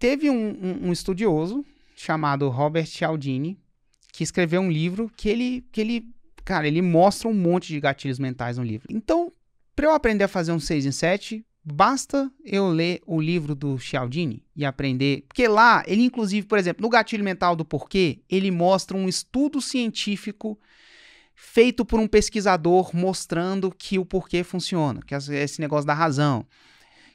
teve um, um, um estudioso chamado Robert Cialdini que escreveu um livro que ele, que ele, cara, ele mostra um monte de gatilhos mentais no livro. Então, para eu aprender a fazer um 6 em 7, basta eu ler o livro do Cialdini e aprender. Porque lá, ele inclusive, por exemplo, no gatilho mental do porquê, ele mostra um estudo científico feito por um pesquisador mostrando que o porquê funciona, que esse negócio da razão.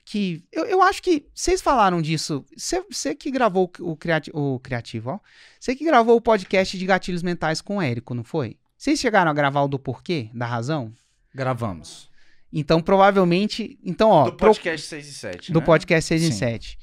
Que eu, eu acho que vocês falaram disso. Você que gravou o, criati o criativo, ó. Você que gravou o podcast de gatilhos mentais com o Érico, não foi? Vocês chegaram a gravar o do porquê, da razão? Gravamos. Então, provavelmente. Então, ó. Do podcast pro, 6 e 7. Do né? podcast 6 Sim. e 7.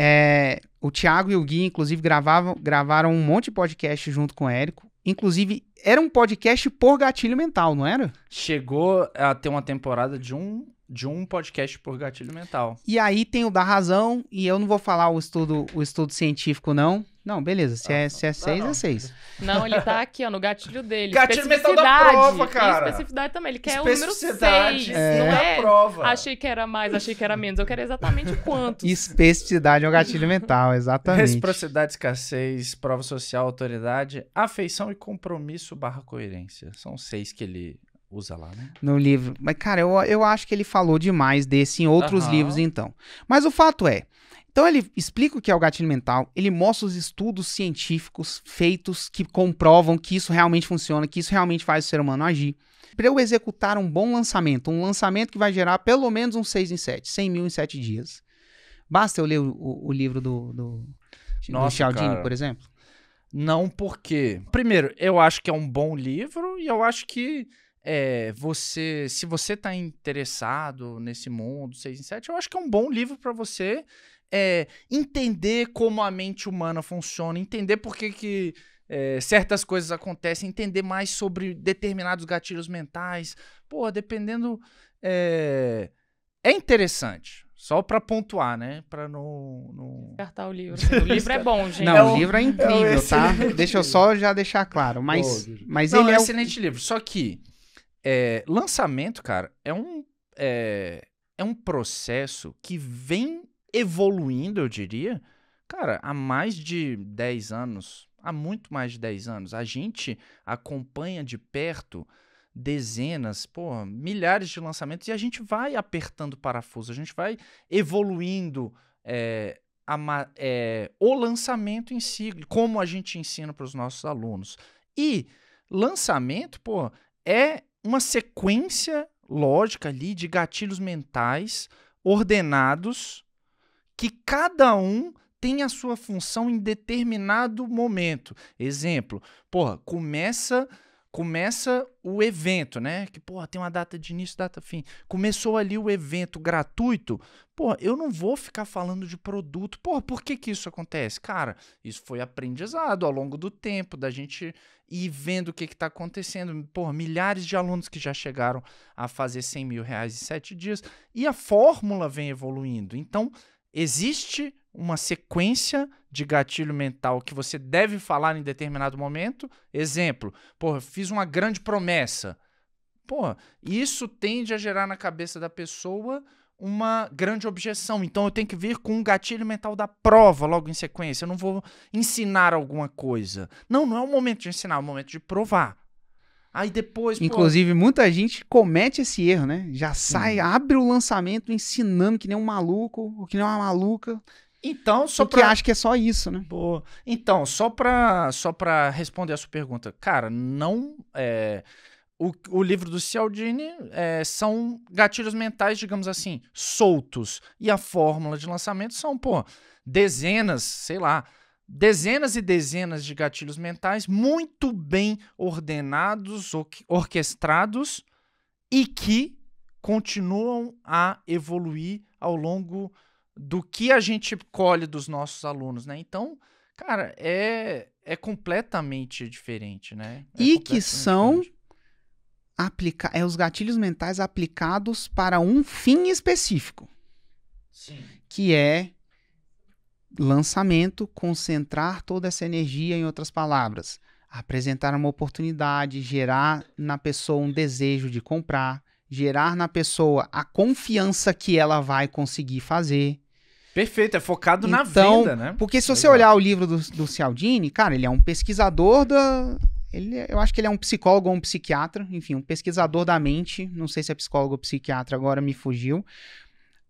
É, o Thiago e o Gui, inclusive, gravavam, gravaram um monte de podcast junto com o Érico. Inclusive, era um podcast por gatilho mental, não era? Chegou a ter uma temporada de um de um podcast por gatilho mental. E aí tem o da razão, e eu não vou falar o estudo, o estudo científico, não. Não, beleza. Se é, se é seis, é seis. Não, ele tá aqui, ó, no gatilho dele. Gatilho mental da prova, cara. E especificidade também. Ele quer o número seis. É. Não é prova. Achei que era mais, achei que era menos. Eu quero exatamente quantos. Especificidade é um gatilho mental, exatamente. Reciprocidade, escassez, prova social, autoridade, afeição e compromisso barra coerência. São seis que ele usa lá, né? No livro. Mas, cara, eu, eu acho que ele falou demais desse em outros uhum. livros, então. Mas o fato é. Então ele explica o que é o gatilho mental, ele mostra os estudos científicos feitos que comprovam que isso realmente funciona, que isso realmente faz o ser humano agir. Para eu executar um bom lançamento, um lançamento que vai gerar pelo menos uns 6 em 7, 100 mil em 7 dias. Basta eu ler o, o, o livro do, do, Nossa, do Cialdini, por exemplo? Não, porque. Primeiro, eu acho que é um bom livro e eu acho que é, você, se você está interessado nesse mundo 6 em 7, eu acho que é um bom livro para você é, entender como a mente humana funciona, entender por que, que é, certas coisas acontecem, entender mais sobre determinados gatilhos mentais. Pô, dependendo. É, é interessante. Só para pontuar, né? Para não, não. Descartar o livro. O livro é bom, gente. Não, é o livro é incrível, é tá? Deixa eu só já deixar claro. Mas, Pô, mas não, ele é, um excelente livro. Só que é, lançamento, cara, é um, é, é um processo que vem evoluindo, eu diria, cara, há mais de 10 anos, há muito mais de 10 anos. A gente acompanha de perto dezenas, pô, milhares de lançamentos e a gente vai apertando parafuso, a gente vai evoluindo é, a, é, o lançamento em si, como a gente ensina para os nossos alunos. E lançamento, pô, é uma sequência lógica ali de gatilhos mentais ordenados que cada um tem a sua função em determinado momento. Exemplo, porra, começa começa o evento, né? Que, porra, tem uma data de início, data fim. Começou ali o evento gratuito. Porra, eu não vou ficar falando de produto. Porra, por que que isso acontece? Cara, isso foi aprendizado ao longo do tempo, da gente ir vendo o que está acontecendo. Porra, milhares de alunos que já chegaram a fazer 100 mil reais em sete dias. E a fórmula vem evoluindo. Então, existe uma sequência de gatilho mental que você deve falar em determinado momento. Exemplo, porra, fiz uma grande promessa. Porra, isso tende a gerar na cabeça da pessoa uma grande objeção. Então eu tenho que vir com um gatilho mental da prova logo em sequência. Eu não vou ensinar alguma coisa. Não, não é o momento de ensinar, é o momento de provar. Aí depois. Inclusive, pô... muita gente comete esse erro, né? Já sai, hum. abre o lançamento ensinando que nem um maluco, ou que nem uma maluca. Então, só Porque pra... acho que é só isso, né? Boa. Então, só pra, só pra responder a sua pergunta. Cara, não. É... O, o livro do Cialdini é, são gatilhos mentais, digamos assim, soltos. E a fórmula de lançamento são, pô, dezenas, sei lá, dezenas e dezenas de gatilhos mentais muito bem ordenados, orquestrados e que continuam a evoluir ao longo do que a gente colhe dos nossos alunos, né? Então, cara, é, é completamente diferente, né? É e que são aplica é os gatilhos mentais aplicados para um fim específico. Sim. Que é lançamento, concentrar toda essa energia em outras palavras, apresentar uma oportunidade, gerar na pessoa um desejo de comprar, gerar na pessoa a confiança que ela vai conseguir fazer Perfeito, é focado então, na venda, né? Porque se você olhar o livro do, do Cialdini, cara, ele é um pesquisador da. Ele, eu acho que ele é um psicólogo ou um psiquiatra, enfim, um pesquisador da mente. Não sei se é psicólogo ou psiquiatra, agora me fugiu.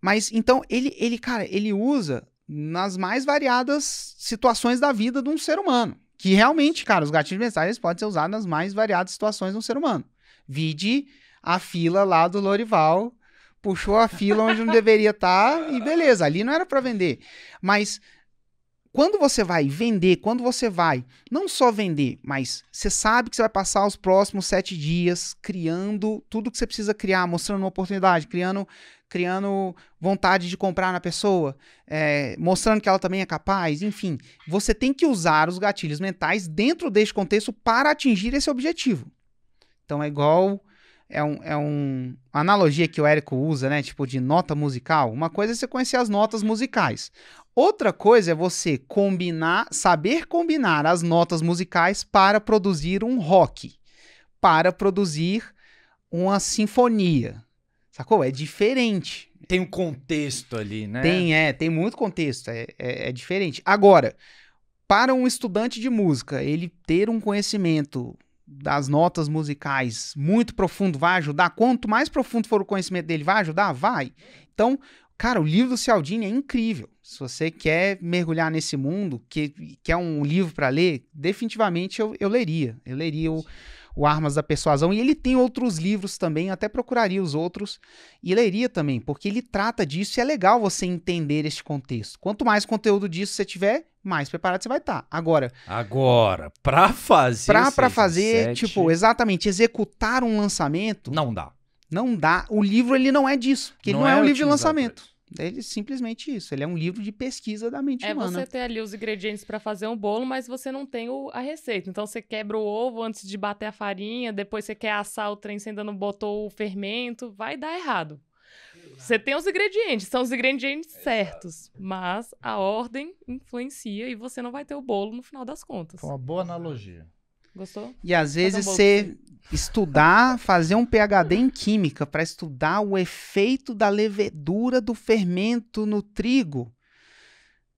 Mas então, ele, ele, cara, ele usa nas mais variadas situações da vida de um ser humano. Que realmente, cara, os gatilhos mentais podem ser usados nas mais variadas situações de um ser humano. Vide a fila lá do Lorival, puxou a fila onde não deveria estar tá, e beleza, ali não era para vender. Mas quando você vai vender, quando você vai não só vender, mas você sabe que você vai passar os próximos sete dias criando tudo que você precisa criar, mostrando uma oportunidade, criando criando vontade de comprar na pessoa, é, mostrando que ela também é capaz, enfim. Você tem que usar os gatilhos mentais dentro deste contexto para atingir esse objetivo. Então é igual. É, um, é um, uma analogia que o Érico usa, né? Tipo, de nota musical. Uma coisa é você conhecer as notas musicais. Outra coisa é você combinar, saber combinar as notas musicais para produzir um rock, para produzir uma sinfonia, Sacou? É diferente. Tem um contexto ali, né? Tem, é, tem muito contexto. É, é, é, diferente. Agora, para um estudante de música, ele ter um conhecimento das notas musicais muito profundo vai ajudar? Quanto mais profundo for o conhecimento dele, vai ajudar? Vai. Então, cara, o livro do Cialdini é incrível. Se você quer mergulhar nesse mundo, que quer um livro para ler, definitivamente eu, eu leria. Eu leria o o Armas da Persuasão, e ele tem outros livros também, até procuraria os outros e leria também, porque ele trata disso e é legal você entender este contexto. Quanto mais conteúdo disso você tiver, mais preparado você vai estar. Tá. Agora. Agora, para fazer. Pra, pra fazer, 7... tipo, exatamente, executar um lançamento. Não dá. Não dá. O livro, ele não é disso. Porque não ele não é, é um livro de lançamento. Ele simplesmente isso. Ele é um livro de pesquisa da mente é humana. É você ter ali os ingredientes para fazer um bolo, mas você não tem o, a receita. Então você quebra o ovo antes de bater a farinha, depois você quer assar o trem, você ainda não botou o fermento, vai dar errado. Você tem os ingredientes, são os ingredientes certos, mas a ordem influencia e você não vai ter o bolo no final das contas. Foi uma boa analogia. Gostou? E às vezes um você estudar, fazer um PhD em química para estudar o efeito da levedura do fermento no trigo.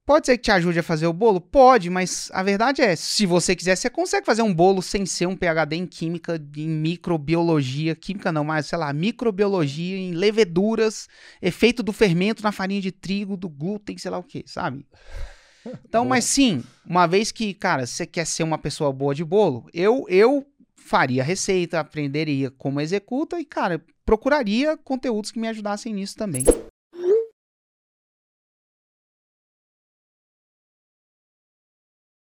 Pode ser que te ajude a fazer o bolo? Pode, mas a verdade é, se você quiser, você consegue fazer um bolo sem ser um PhD em química, em microbiologia, química não, mas sei lá, microbiologia, em leveduras, efeito do fermento na farinha de trigo, do glúten, sei lá o que, sabe? Então, mas sim, uma vez que, cara, você quer ser uma pessoa boa de bolo, eu, eu faria receita, aprenderia como executa e, cara, procuraria conteúdos que me ajudassem nisso também.